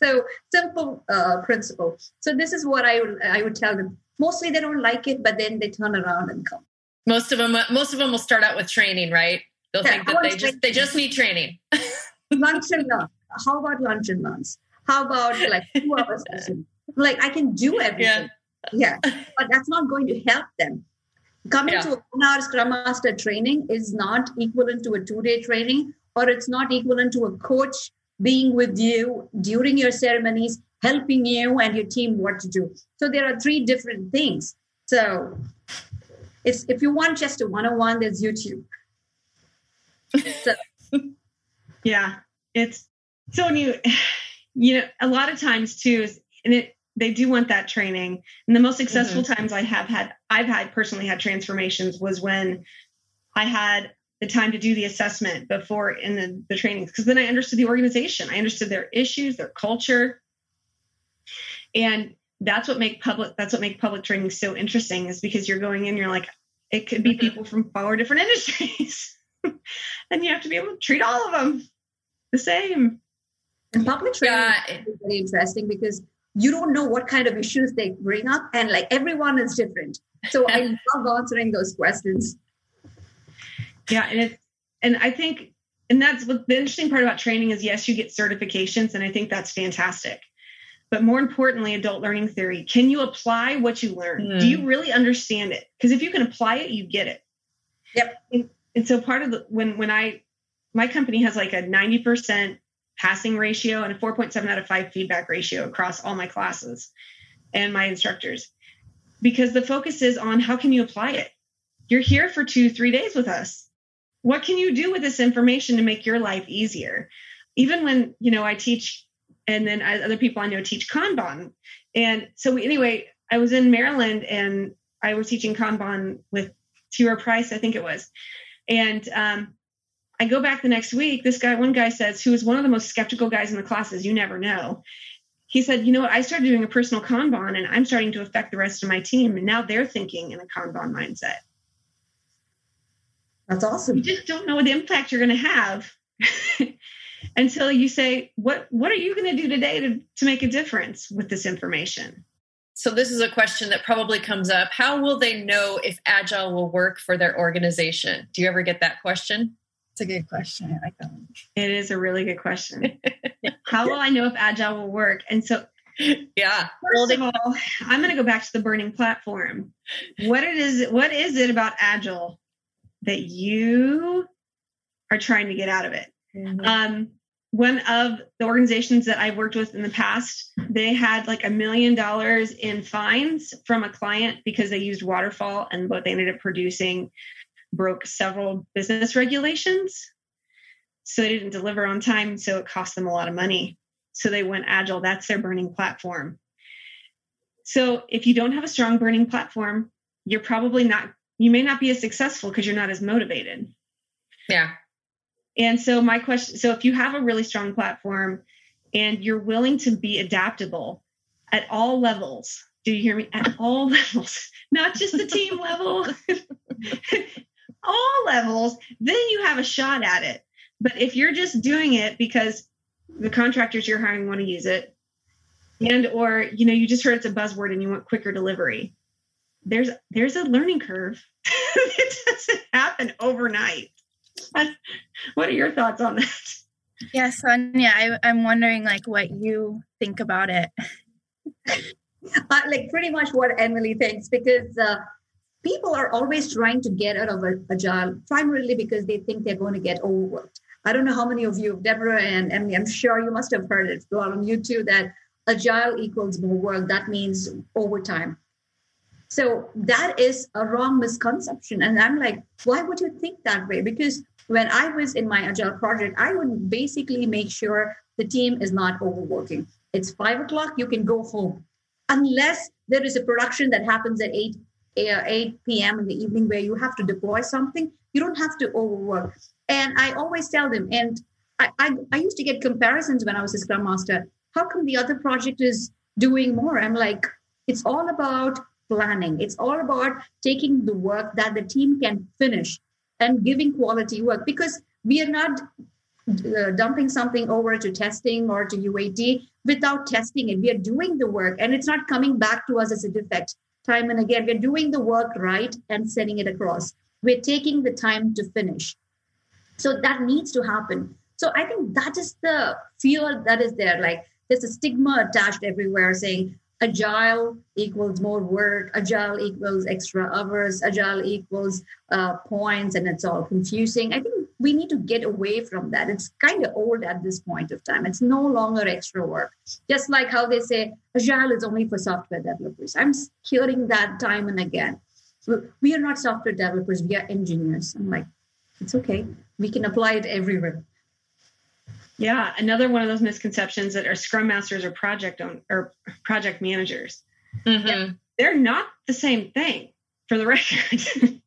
so simple uh, principle. So this is what I would I would tell them. Mostly they don't like it, but then they turn around and come. Most of them, most of them will start out with training, right? They'll yeah, think that they just they just need training. [LAUGHS] lunch and learn. How about lunch and learns? How about like two [LAUGHS] hours session? Like I can do everything. Yeah. yeah. But that's not going to help them. Coming yeah. to a one hour Scrum Master training is not equivalent to a two day training, or it's not equivalent to a coach being with you during your ceremonies, helping you and your team what to do. So there are three different things. So it's if you want just a one-on-one, there's YouTube. So. [LAUGHS] yeah, it's so when you [SIGHS] you know a lot of times too is and it they do want that training. And the most successful mm-hmm. times I have had I've had personally had transformations was when I had the time to do the assessment before in the, the trainings because then I understood the organization. I understood their issues, their culture. And that's what make public that's what make public training so interesting is because you're going in, you're like, it could be mm-hmm. people from four different [LAUGHS] industries. and you have to be able to treat all of them the same. And public training yeah. is very interesting because you don't know what kind of issues they bring up and like everyone is different. So I [LAUGHS] love answering those questions. Yeah, and it's and I think and that's what the interesting part about training is yes, you get certifications, and I think that's fantastic. But more importantly, adult learning theory, can you apply what you learn? Mm. Do you hmm. really understand it? Because if you can apply it, you get it. Yep. And, and so part of the when when I my company has like a 90% passing ratio and a 4.7 out of 5 feedback ratio across all my classes and my instructors because the focus is on how can you apply it you're here for two three days with us what can you do with this information to make your life easier? Even when you know i teach and then I, other people i know teach kanban. And so we, anyway i was in maryland and i was teaching kanban with T. Price i think it was. And um, i go back the next week this guy one guy says who is one of the most skeptical guys in the classes you never know. He said you know what? I started doing a personal kanban and i'm starting to affect the rest of my team and now they're thinking in a kanban mindset that's awesome. You just don't know what impact you're going to have [LAUGHS] until you say, "What What are you going to do today to to make a difference with this information?" So this is a question that probably comes up. How will they know if agile will work for their organization? Do you ever get that question? It's a good question. I like that one. It is a really good question. [LAUGHS] How will I know if agile will work? And so yeah. First of all, I'm going to go back to the burning platform. What it is? What is it about agile that you are trying to get out of it. Mm-hmm. Um, one of the organizations that I've worked with in the past, they had like a million dollars in fines from a client because they used waterfall and what they ended up producing broke several business regulations. So they didn't deliver on time. So it cost them a lot of money. So they went agile. That's their burning platform. So if you don't have a strong burning platform, you're probably not you may not be as successful because you're not as motivated. Yeah. And so my question so if you have a really strong platform and you're willing to be adaptable at all levels, do you hear me? At all [LAUGHS] levels, not just the team [LAUGHS] level, [LAUGHS] all levels, then you have a shot at it. But if you're just doing it because the contractors you're hiring want to use it, and or you know you just heard it's a buzzword and you want quicker delivery, there's there's a learning curve. [LAUGHS] it doesn't happen overnight. [LAUGHS] What are your thoughts on that? Yeah, Sandhya, I, I'm wondering like what you think about it. [LAUGHS] uh, like pretty much what Emily thinks because uh, people are always trying to get out of agile primarily because they think they're going to get overworked. I don't know how many of you, Deborah and Emily, I'm sure you must have heard it throughout on YouTube that agile equals more work. That means overtime. So that is a wrong misconception. And I'm like, why would you think that way? Because when I was in my agile project, I would basically make sure the team is not overworking. It's five o'clock, you can go home. Unless there is a production that happens at 8 uh, 8 p.m. in the evening where you have to deploy something, you don't have to overwork. And I always tell them, and I, I, I used to get comparisons when I was a Scrum Master. How come the other project is doing more? I'm like, it's all about planning. It's all about taking the work that the team can finish and giving quality work because we are not uh, dumping something over to testing or to UAT without testing it. We are doing the work and it's not coming back to us as a defect time and again. We're doing the work right and sending it across. We're taking the time to finish. So that needs to happen. So I think that is the fear that is there. Like there's a stigma attached everywhere saying agile equals more work, agile equals extra hours, agile equals uh, points, and it's all confusing. I think we need to get away from that. It's kind of old at this point of time. It's no longer extra work. Just like how they say agile is only for software developers. I'm hearing that time and again. We are not software developers, we are engineers. I'm like, it's okay. We can apply it everywhere. Yeah, another one of those misconceptions that are scrum masters or project own, or project managers. Mm-hmm. They're not the same thing for the [LAUGHS] record.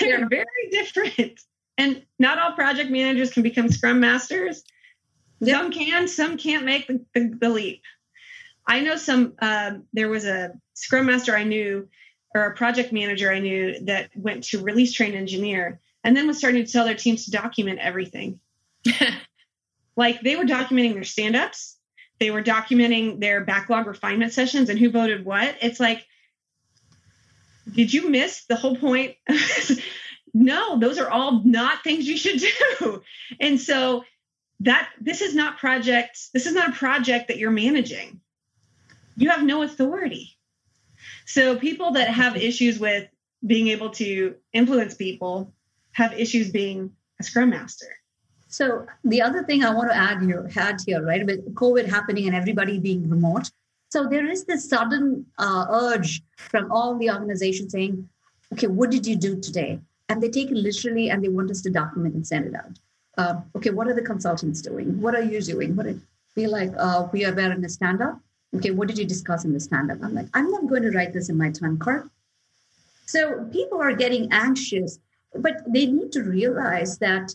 They're very different. And not all project managers can become scrum masters. Yep. Some can, some can't make the, the, the leap. I know some, um, there was a scrum master I knew or a project manager I knew that went to release train engineer and then was starting to tell their teams to document everything. [LAUGHS] like they were documenting their stand-ups. They were documenting their backlog refinement sessions and who voted what. It's like did you miss the whole point? [LAUGHS] No those are all not things you should do. [LAUGHS] And so that this is not project this is not a project that you're managing. You have no authority. So people that have issues with being able to influence people have issues being a scrum master so the other thing I want to add here, add here, right, with COVID happening and everybody being remote, so there is this sudden uh, urge from all the organizations saying, "Okay, what did you do today?" And they take it literally and they want us to document and send it out. Uh, okay, what are the consultants doing? What are you doing? What are, we like? Uh, we are wearing a stand up. Okay, what did you discuss in the stand up? I'm like, I'm not going to write this in my time card. So people are getting anxious, but they need to realize that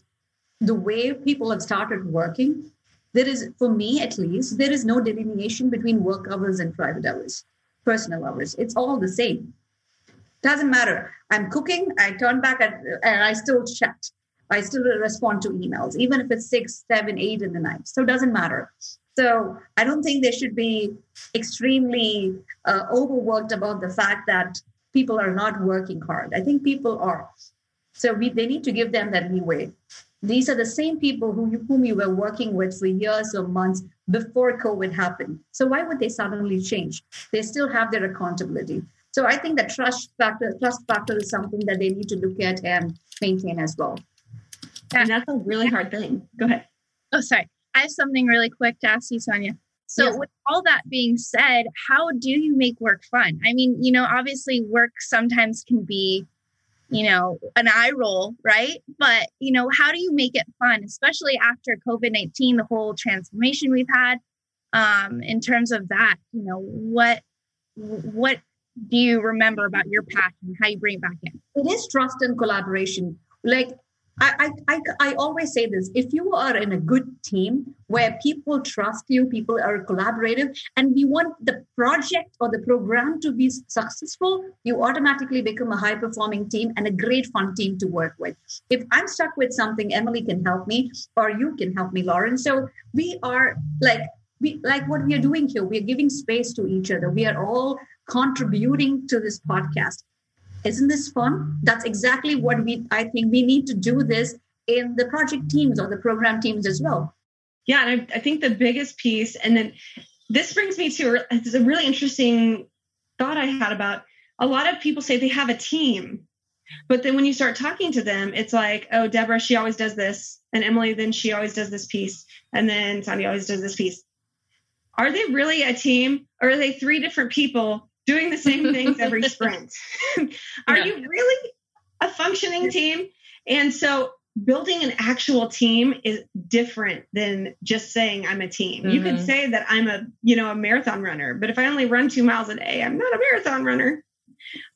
the way people have started working, there is, for me at least, there is no delineation between work hours and private hours, personal hours. It's all the same. Doesn't matter. I'm cooking, I turn back at, and I still chat. I still respond to emails, even if it's six, seven, eight in the night. So it doesn't matter. So I don't think they should be extremely uh, overworked about the fact that people are not working hard. I think people are. So we, they need to give them that leeway. These are the same people who you, whom you were working with for years or months before COVID happened. So why would they suddenly change? They still have their accountability. So I think the trust factor, trust factor is something that they need to look at and maintain as well. And that's a really hard thing. Go ahead. Oh, sorry. I have something really quick to ask you, Sandhya. So, yes. with all that being said, how do you make work fun? I mean, you know, obviously, work sometimes can be you know, an eye roll, right? But, you know, how do you make it fun, especially after COVID 19, the whole transformation we've had? Um, in terms of that, you know, what, what do you remember about your passion, how you bring it back in? It is trust and collaboration. Like I, I, I always say this if you are in a good team where people trust you, people are collaborative, and we want the project or the program to be successful, you automatically become a high performing team and a great fun team to work with. If I'm stuck with something, Emily can help me, or you can help me, Lauren. So we are like, we like what we are doing here. We are giving space to each other. We are all contributing to this podcast isn't this fun that's exactly what we i think we need to do this in the project teams or the program teams as well Yeah, and I, I think the biggest piece, and then this brings me to it's a really interesting thought I had about a lot of people say they have a team, but then when you start talking to them, it's like, oh, Deborah, she always does this, and Emily, then she always does this piece, and then Sandy always does this piece. Are they really a team, or are they three different people doing the same things every [LAUGHS] sprint? [LAUGHS] are yeah. you really a functioning team? And so building an actual team is different than just saying I'm a team. Mm-hmm. You could mm-hmm. say that I'm a, you know, a marathon runner, but if I only run 2 miles a day, I'm not a marathon runner.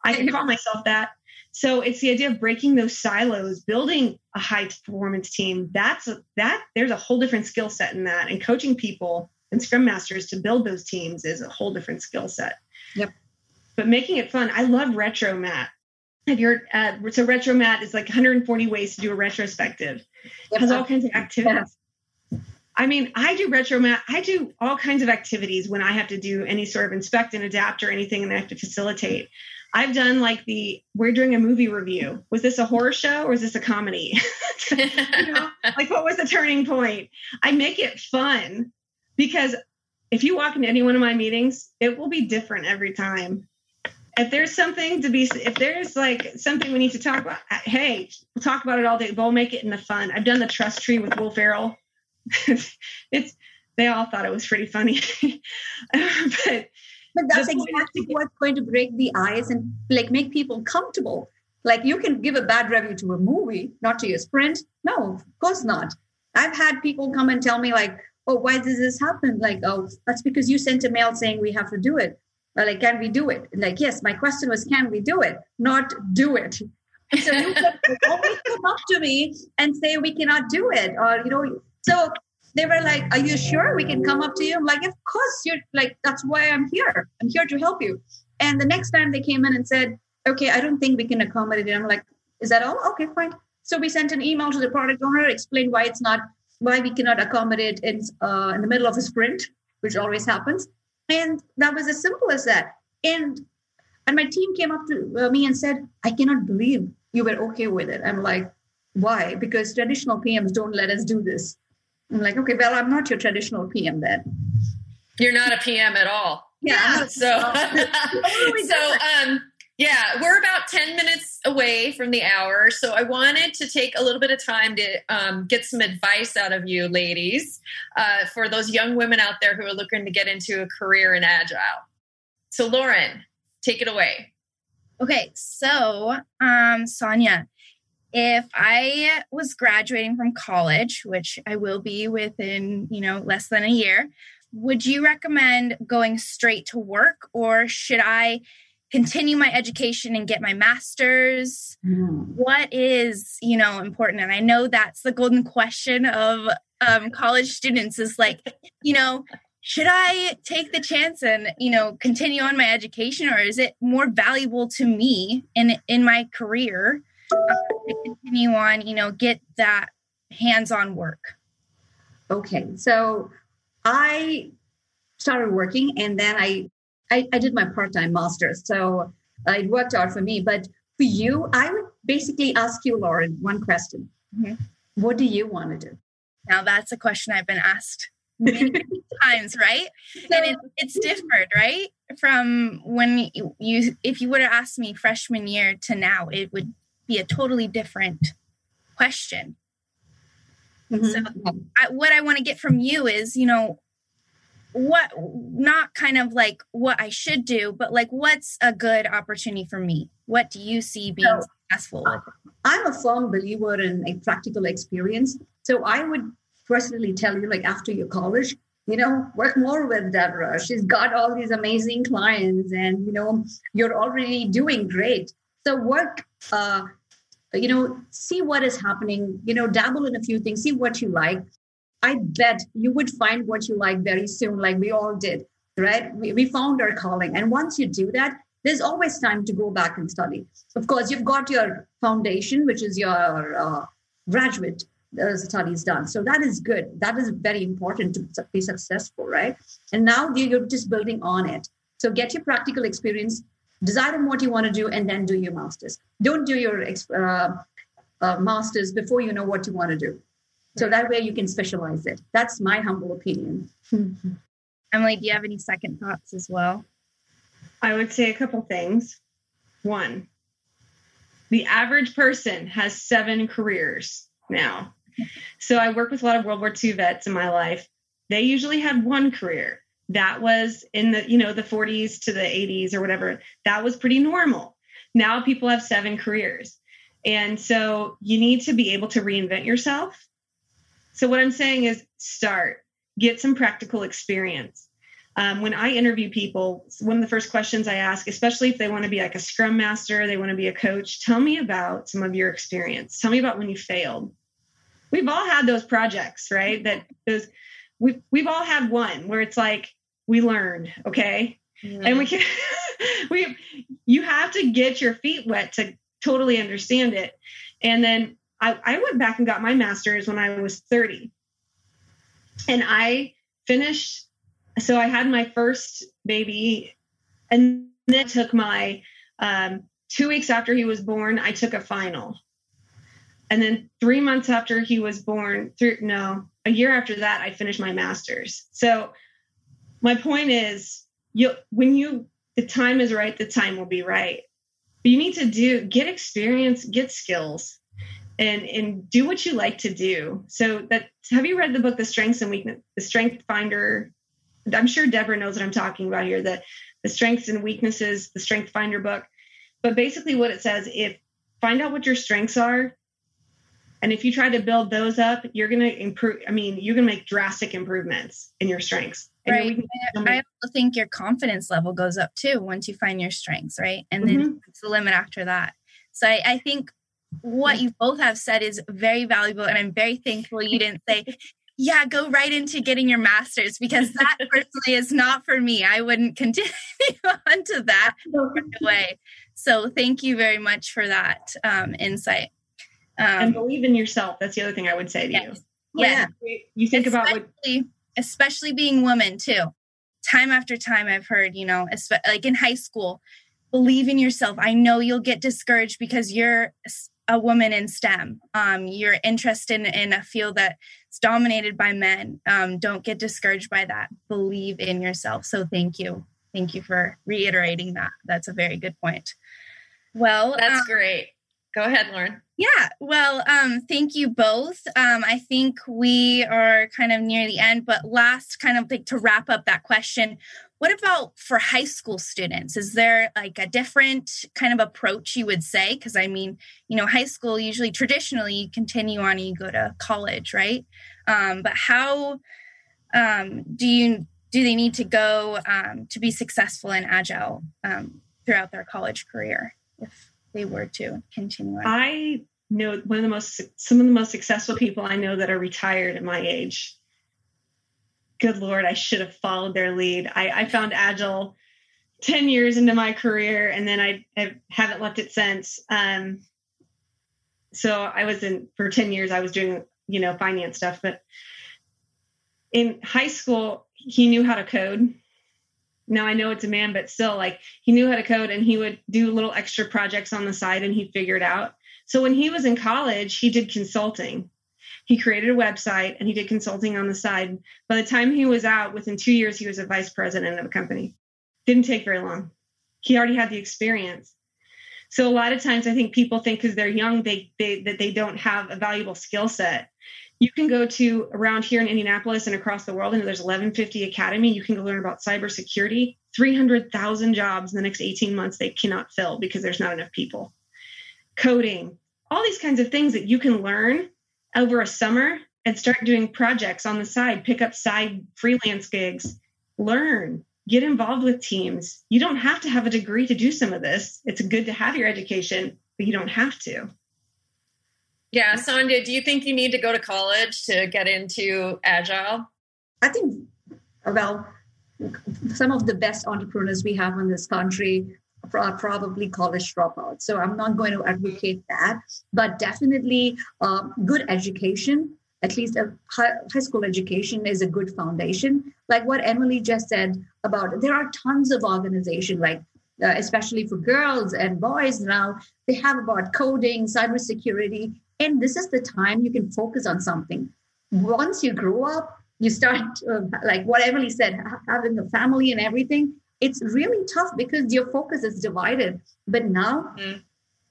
I can call [LAUGHS] myself that. So it's the idea of breaking those silos, building a high performance team. That's a, that there's a whole different skill set in that and coaching people and scrum masters to build those teams is a whole different skill set. Yep. But making it fun. I love retro your uh, so Retromat is like 140 ways to do a retrospective yep. has all kinds of activities yeah. i mean i do Retromat i do all kinds of activities when i have to do any sort of inspect and adapt or anything and i have to facilitate i've done like the we're doing a movie review was this a horror show or is this a comedy [LAUGHS] you know, [LAUGHS] like what was the turning point i make it fun because if you walk into any one of my meetings it will be different every time. If there's something to be if there's like something we need to talk about hey we'll talk about it all day. We'll make it in the fun. I've done the trust tree with will ferrell. [LAUGHS] It's they all thought it was pretty funny. [LAUGHS] But but that's exactly what's going to break the ice and like make people comfortable. Like you can give a bad review to a movie not to your sprint no of course not. I've had people come and tell me like oh why does this happen like oh that's because you sent a mail saying we have to do it like, can we do it? Like, yes, my question was, can we do it? Not do it. [LAUGHS] So you can [LAUGHS] always come up to me and say we cannot do it, or you know. So they were like, "Are you sure we can come up to you?" I'm like, "Of course, you're like that's why I'm here. I'm here to help you." And the next time they came in and said, "Okay, I don't think we can accommodate it," I'm like, "Is that all? Okay, fine." So we sent an email to the product owner, explained why it's not, why we cannot accommodate in uh, in the middle of a sprint, which always happens. And that was as simple as that. And and my team came up to uh, me and said, I cannot believe you were okay with it. I'm like, why? Because traditional PMs don't let us do this. I'm like, okay, well, I'm not your traditional PM then. You're not a PM at all. Yeah. So, [LAUGHS] [LAUGHS] so um, yeah, we're about 10 minutes away from the hour. So I wanted to take a little bit of time to um, get some advice out of you, ladies, uh, for those young women out there who are looking to get into a career in Agile. So, Lauren, take it away. Okay, so um, Sandhya, if I was graduating from college, which I will be within, you know, less than a year, would you recommend going straight to work or should I continue my education and get my master's. Mm. what is you know important? And i know that's the golden question of um, college students is like you know should i take the chance and you know continue on my education or is it more valuable to me in in my career uh, to continue on you know get that hands-on work? Okay so i started working and then i I, I did my part-time master's, so uh, it worked out for me. But for you, I would basically ask you, Lauren, one question. Mm-hmm. What do you want to do? Now that's a question I've been asked [LAUGHS] many times, right? So, and it, it's different, right? From when you, you, if you would have asked me freshman year to now, it would be a totally different question. Mm-hmm. So, I, what I want to get from you is, you know, what not kind of like what I should do, but like what's a good opportunity for me? What do you see being so, successful with? I'm a firm believer in a practical experience. So I would personally tell you, like after your college, you know, work more with Deborah. She's got all these amazing clients, and you know, you're already doing great. So work uh, you know, see what is happening, you know, dabble in a few things, see what you like. I bet you would find what you like very soon, like we all did, right? We, we found our calling. And once you do that, there's always time to go back and study. Of course, you've got your foundation, which is your uh, graduate uh, studies done. So that is good. That is very important to be successful, right? And now you're just building on it. So get your practical experience, decide on what you want to do, and then do your master's. Don't do your uh, uh, master's before you know what you want to do So that way you can specialize it. That's my humble opinion. [LAUGHS] Emily, do you have any second thoughts as well? I would say a couple things. One, the average person has seven careers now. So I work with a lot of World War II vets in my life. They usually had one career. That was in the, you know, the 40s to the 80s or whatever. That was pretty normal. Now people have seven careers. And so you need to be able to reinvent yourself. So what I'm saying is start, get some practical experience. Um, when I interview people, one of the first questions I ask, especially if they want to be like a scrum master, they want to be a coach, tell me about some of your experience. Tell me about when you failed. We've all had those projects, right? That those we've we've all had one where it's like we learned, okay? Mm-hmm. And we can [LAUGHS] we you have to get your feet wet to totally understand it. And then I, I went back and got my master's when I was 30. And I finished, so I had my first baby and then took my um, two weeks after he was born, I took a final. And then three months after he was born, through no, a year after that, I finished my master's. So my point is, you when you the time is right, the time will be right. But you need to do get experience, get skills, and and do what you like to do. So that have you read the book The Strengths and Weakness, The Strength Finder? I'm sure Deborah knows what I'm talking about here. The the strengths and weaknesses, the Strength Finder book. But basically, what it says: if find out what your strengths are, and if you try to build those up, you're going to improve. I mean, you're going to make drastic improvements in your strengths. right. I also think your confidence level goes up too once you find your strengths, right? And then mm-hmm. it's the limit after that. So I, I think what you both have said is very valuable. And I'm very thankful you didn't say, yeah, go right into getting your master's because that [LAUGHS] personally is not for me. I wouldn't continue [LAUGHS] on to that right away. So thank you very much for that um, insight. Um, and believe in yourself. That's the other thing I would say to yes. you. Yeah. You think especially, about what, especially being woman, too. Time after time, I've heard, you know, like in high school, believe in yourself. I know you'll get discouraged because you're a woman in STEM. Um, you're interested in, in, a field that's dominated by men. Um, don't get discouraged by that. Believe in yourself. So thank you. Thank you for reiterating that. That's a very good point. Well, that's um, great. Go ahead, Lauren. Yeah, well, um, thank you both. Um, I think we are kind of near the end, but last, kind of like to wrap up that question, what about for high school students? Is there like a different kind of approach you would say? Because I mean, you know, high school usually traditionally you continue on and you go to college, right? Um, but how um, do you do they need to go um, to be successful and agile um, throughout their college career? If they were to continue on? I know one of the most some of the most successful people I know that are retired at my age. Good Lord, I should have followed their lead. I, I found Agile 10 years into my career and then I, I haven't left it since. Um, so I was in for 10 years, I was doing, you know, finance stuff, but in high school, he knew how to code now I know it's a man, but still, like he knew how to code and he would do little extra projects on the side and he figured out. So when he was in college, he did consulting. He created a website and he did consulting on the side. By the time he was out, within two years, he was a vice president of a company. Didn't take very long. He already had the experience. So a lot of times, I think people think because they're young, they, they that they don't have a valuable skill set you can go to around here in Indianapolis and across the world, and there's 1150 Academy. You can go learn about cybersecurity. 300,000 jobs in the next 18 months they cannot fill because there's not enough people. Coding, all these kinds of things that you can learn over a summer and start doing projects on the side, pick up side freelance gigs, learn, get involved with teams. You don't have to have a degree to do some of this. It's good to have your education, but you don't have to. Yeah, Sandhya, do you think you need to go to college to get into agile? I think, well, some of the best entrepreneurs we have in this country are probably college dropouts. So I'm not going to advocate that, but definitely uh, good education, at least a high school education, is a good foundation. Like what Emily just said about there are tons of organizations like uh, especially for girls and boys now they have about coding cybersecurity and this is the time you can focus on something once you grow up, you start uh, [LAUGHS] like what Emily said, having a family and everything. It's really tough because your focus is divided. But now, mm-hmm.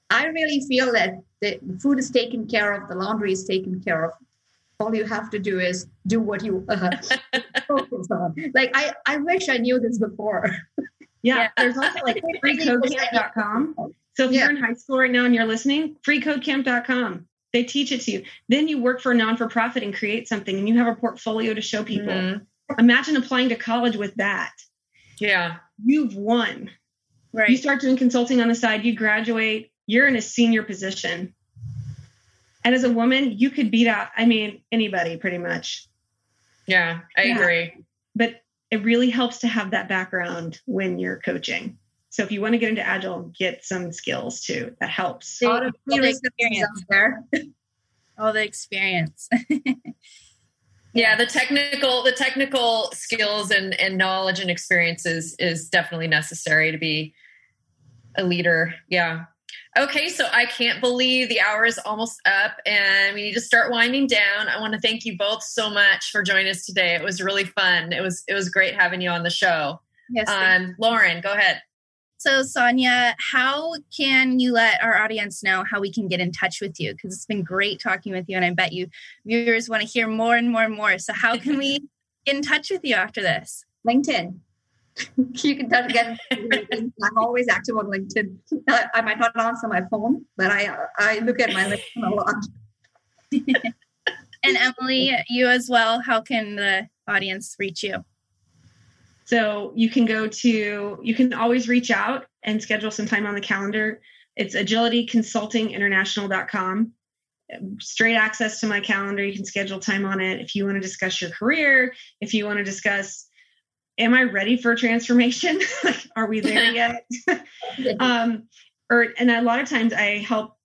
I really feel that the food is taken care of, the laundry is taken care of. All you have to do is do what you uh, [LAUGHS] focus on. Like I, I wish I knew this before. Yeah, yeah. there's also like freecodecamp.com. So if yeah. you're in high school right now and you're listening, freecodecamp.com. They teach it to you. Then you work for a non for profit and create something and you have a portfolio to show people. Mm-hmm. Imagine applying to college with that. Yeah. You've won. Right. You start doing consulting on the side, you graduate, you're in a senior position. And as a woman, you could beat out, I mean, anybody pretty much. Yeah, I yeah. agree. But it really helps to have that background when you're coaching. So if you want to get into agile, get some skills too. That helps. All the, [LAUGHS] experience. All the experience. [LAUGHS] yeah, the technical the technical skills and, and knowledge and experiences is definitely necessary to be a leader. Yeah. Okay, so I can't believe the hour is almost up and we need to start winding down. I want to thank you both so much for joining us today. It was really fun. It was it was great having you on the show. Yes. Um, Lauren, go ahead. So, Sandhya, how can you let our audience know how we can get in touch with you? Because it's been great talking with you, and I bet you viewers want to hear more and more and more. So, how can we [LAUGHS] get in touch with you after this? LinkedIn. [LAUGHS] you can touch again. [LAUGHS] I'm always active on LinkedIn. Uh, I might not answer my phone, but I I look at my LinkedIn a lot. and Emily, you as well. How can the audience reach you? So you can go to, you can always reach out and schedule some time on the calendar. It's agilityconsultinginternational.com. Straight access to my calendar. You can schedule time on it. If you want to discuss your career, if you want to discuss, am I ready for transformation? [LAUGHS] like, are we there [LAUGHS] yet? [LAUGHS] um, or, and a lot of times I help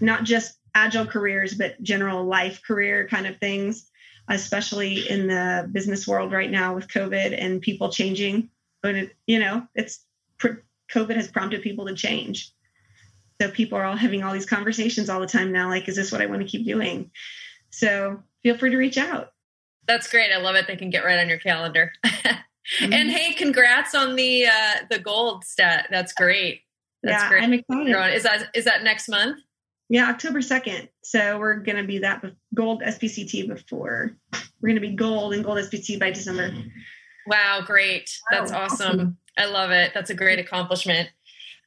not just agile careers, but general life career kind of things especially in the business world right now with COVID and people changing. But it, you know, it's COVID has prompted people to change. So people are all having all these conversations all the time now. Like, is this what I want to keep doing? So feel free to reach out. That's great. I love it. They can get right on your calendar. [LAUGHS] mm-hmm. And hey, congrats on the uh, the gold stat. That's great. That's yeah, great. I'm excited. Is that is that next month? Yeah, October 2nd. So we're going to be that gold SPCT before. We're going to be gold and gold SPCT by December. Wow, great. That's wow, awesome. awesome. I love it. That's a great accomplishment.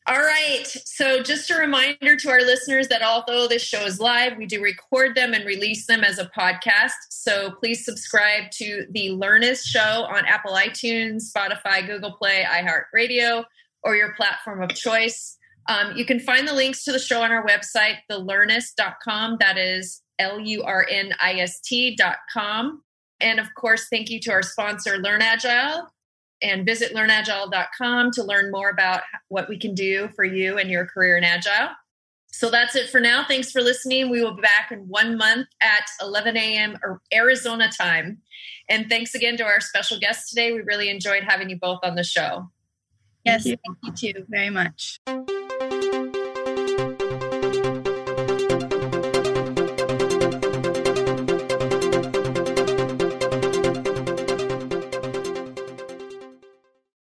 All right. So, just a reminder to our listeners that although this show is live, we do record them and release them as a podcast. So, please subscribe to the Lurnist show on Apple iTunes, Spotify, Google Play, iHeartRadio, or your platform of choice. Um, you can find the links to the show on our website, thelurnist.com. That is L U R N I S T.com. And of course, thank you to our sponsor, Lurn Agile. And visit lurnagile.com to learn more about what we can do for you and your career in Agile. So that's it for now. Thanks for listening. We will be back in one month at 11 a.m. Arizona time. And thanks again to our special guests today. We really enjoyed having you both on the show. Yes, thank you, thank you too very much. Thank you.